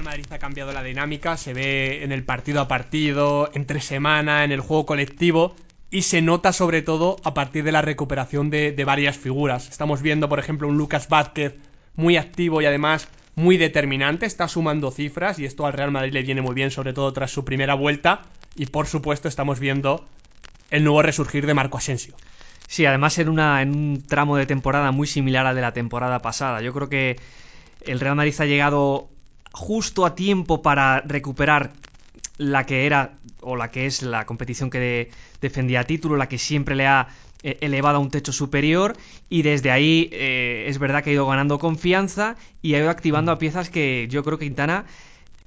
Real Madrid ha cambiado la dinámica, se ve en el partido a partido, entre semana, en el juego colectivo y se nota sobre todo a partir de la recuperación de, varias figuras. Estamos viendo, por ejemplo, un Lucas Vázquez muy activo y además muy determinante, está sumando cifras y esto al Real Madrid le viene muy bien, sobre todo tras su primera vuelta. Y por supuesto estamos viendo el nuevo resurgir de Marco Asensio. Sí, además en, una, en un tramo de temporada muy similar al de la temporada pasada. Yo creo que el Real Madrid ha llegado justo a tiempo para recuperar la que era o la que es la competición que de, defendía título, la que siempre le ha eh, elevado a un techo superior y desde ahí eh, es verdad que ha ido ganando confianza y ha ido activando a piezas que yo creo que Quintana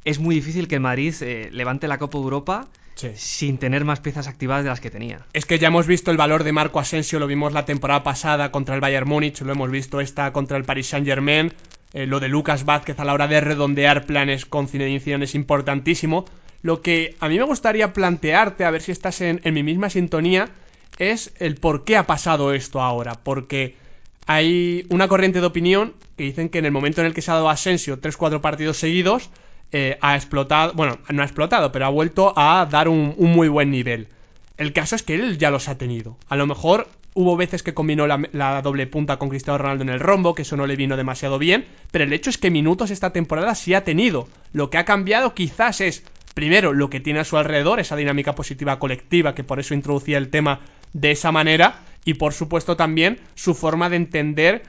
es muy difícil que el Madrid eh, levante la Copa de Europa sin tener más piezas activadas de las que tenía. Es que ya hemos visto el valor de Marco Asensio, lo vimos la temporada pasada contra el Bayern Múnich, lo hemos visto esta contra el Paris Saint Germain, eh, lo de Lucas Vázquez a la hora de redondear planes con Zinedine es importantísimo. Lo que a mí me gustaría plantearte, a ver si estás en, en mi misma sintonía, es el por qué ha pasado esto ahora. Porque hay una corriente de opinión que dicen que en el momento en el que se ha dado Asensio 3-4 partidos seguidos, eh, ha explotado, bueno, no ha explotado, pero ha vuelto a dar un, muy buen nivel. El caso es que él ya los ha tenido. A lo mejor hubo veces que combinó la, doble punta con Cristiano Ronaldo en el rombo, que eso no le vino demasiado bien, pero el hecho es que minutos esta temporada sí ha tenido. Lo que ha cambiado quizás es, primero, lo que tiene a su alrededor, esa dinámica positiva colectiva, que por eso introducía el tema de esa manera, y por supuesto también su forma de entender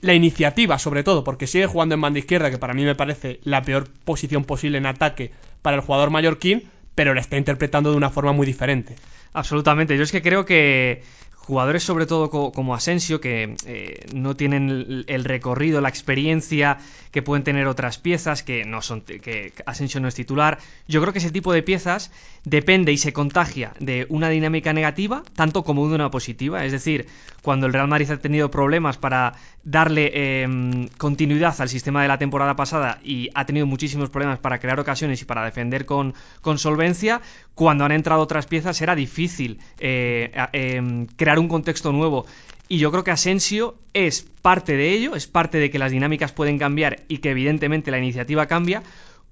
la iniciativa, sobre todo, porque sigue jugando en banda izquierda, que para mí me parece la peor posición posible en ataque para el jugador mallorquín, pero la está interpretando de una forma muy diferente. Absolutamente. Yo es que creo que jugadores sobre todo como Asensio, que eh, no tienen el recorrido, la experiencia que pueden tener otras piezas, que no son que Asensio no es titular. Yo creo que ese tipo de piezas depende y se contagia de una dinámica negativa tanto como de una positiva. Es decir, cuando el Real Madrid ha tenido problemas para darle em, continuidad al sistema de la temporada pasada y ha tenido muchísimos problemas para crear ocasiones y para defender con, con solvencia, cuando han entrado otras piezas era difícil eh, em, crear un contexto nuevo. Y yo creo que Asensio es parte de ello, es parte de que las dinámicas pueden cambiar y que evidentemente la iniciativa cambia,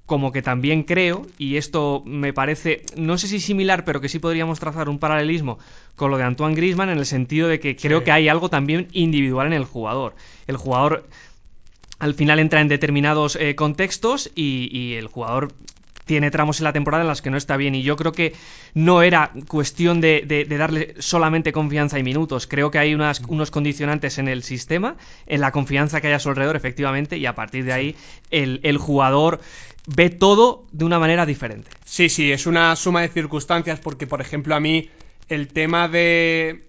como que también creo, y esto me parece, no sé si similar, pero que sí podríamos trazar un paralelismo con lo de Antoine Grisman en el sentido de que creo que hay algo también individual en el jugador. El jugador al final entra en determinados eh, contextos y, el jugador tiene tramos en la temporada en las que no está bien y yo creo que no era cuestión de, darle solamente confianza y minutos. Creo que hay unas, unos condicionantes en el sistema, en la confianza que hay a su alrededor, efectivamente, y a partir de ahí el, el jugador ve todo de una manera diferente. Sí, sí, es una suma de circunstancias porque, por ejemplo, a mí el tema de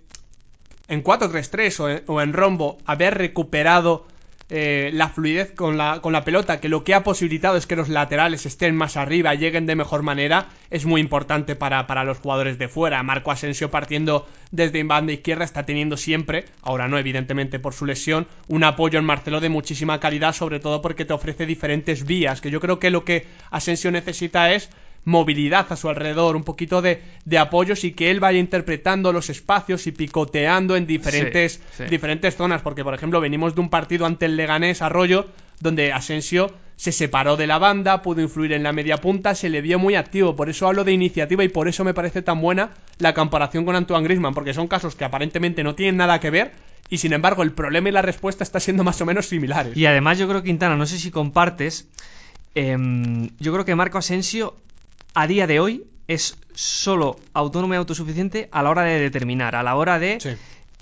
en 4-3-3 o, o en rombo haber recuperado eh, la fluidez con la, con la pelota, que lo que ha posibilitado es que los laterales estén más arriba, lleguen de mejor manera, es muy importante para, para los jugadores de fuera. Marco Asensio partiendo desde banda izquierda está teniendo siempre, ahora no evidentemente por su lesión, un apoyo en Marcelo de muchísima calidad, sobre todo porque te ofrece diferentes vías, que yo creo que lo que Asensio necesita es movilidad a su alrededor, un poquito de, de, apoyos y que él vaya interpretando los espacios y picoteando en diferentes, diferentes zonas. Porque, por ejemplo, venimos de un partido ante el Leganés Arroyo, donde Asensio se separó de la banda, pudo influir en la media punta, se le vio muy activo. Por eso hablo de iniciativa y por eso me parece tan buena la comparación con Antoine Grisman, porque son casos que aparentemente no tienen nada que ver. Y sin embargo, el problema y la respuesta está siendo más o menos similares. Y además, yo creo, Quintana, no sé si compartes. Em, yo creo que Marco Asensio a día de hoy es solo autónomo y autosuficiente a la hora de determinar, a la hora de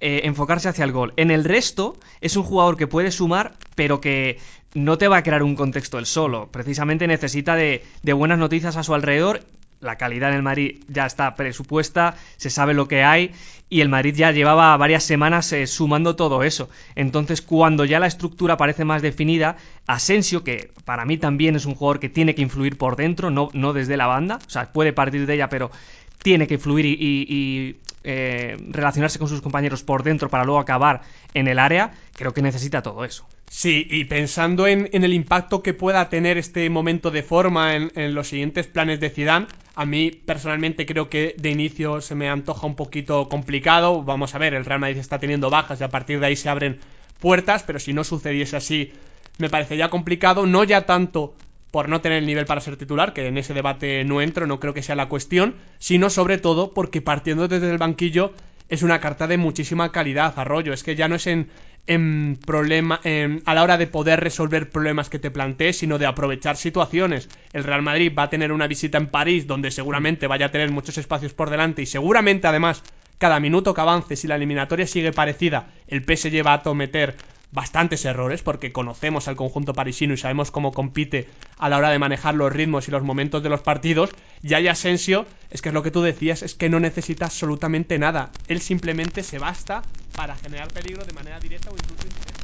eh, enfocarse hacia el gol. En el resto es un jugador que puede sumar, pero que no te va a crear un contexto él solo. Precisamente necesita de, de buenas noticias a su alrededor la calidad en el Madrid ya está presupuesta, se sabe lo que hay y el Madrid ya llevaba varias semanas eh, sumando todo eso. Entonces, cuando ya la estructura parece más definida, Asensio, que para mí también es un jugador que tiene que influir por dentro, no, no desde la banda, o sea, puede partir de ella, pero tiene que fluir y, eh, relacionarse con sus compañeros por dentro para luego acabar en el área, creo que necesita todo eso. Sí, y pensando en, el impacto que pueda tener este momento de forma en, los siguientes planes de Zidane, a mí personalmente creo que de inicio se me antoja un poquito complicado. Vamos a ver, el Real Madrid está teniendo bajas y a partir de ahí se abren puertas, pero si no sucediese así, me parecería complicado, no ya tanto por no tener el nivel para ser titular, que en ese debate no entro, no creo que sea la cuestión, sino sobre todo porque partiendo desde el banquillo es una carta de muchísima calidad, Arroyo. Es que ya no es en, en problema a la hora de poder resolver problemas que te plantees, sino de aprovechar situaciones. El Real Madrid va a tener una visita en París donde seguramente vaya a tener muchos espacios por delante y seguramente además cada minuto que avance, si la eliminatoria sigue parecida, el PSG va a cometer bastantes errores porque conocemos al conjunto parisino y sabemos cómo compite a la hora de manejar los ritmos y los momentos de los partidos. Y hay Asensio, es que es lo que tú decías, es que no necesita absolutamente nada. Él simplemente se basta para generar peligro de manera directa o incluso indirecta.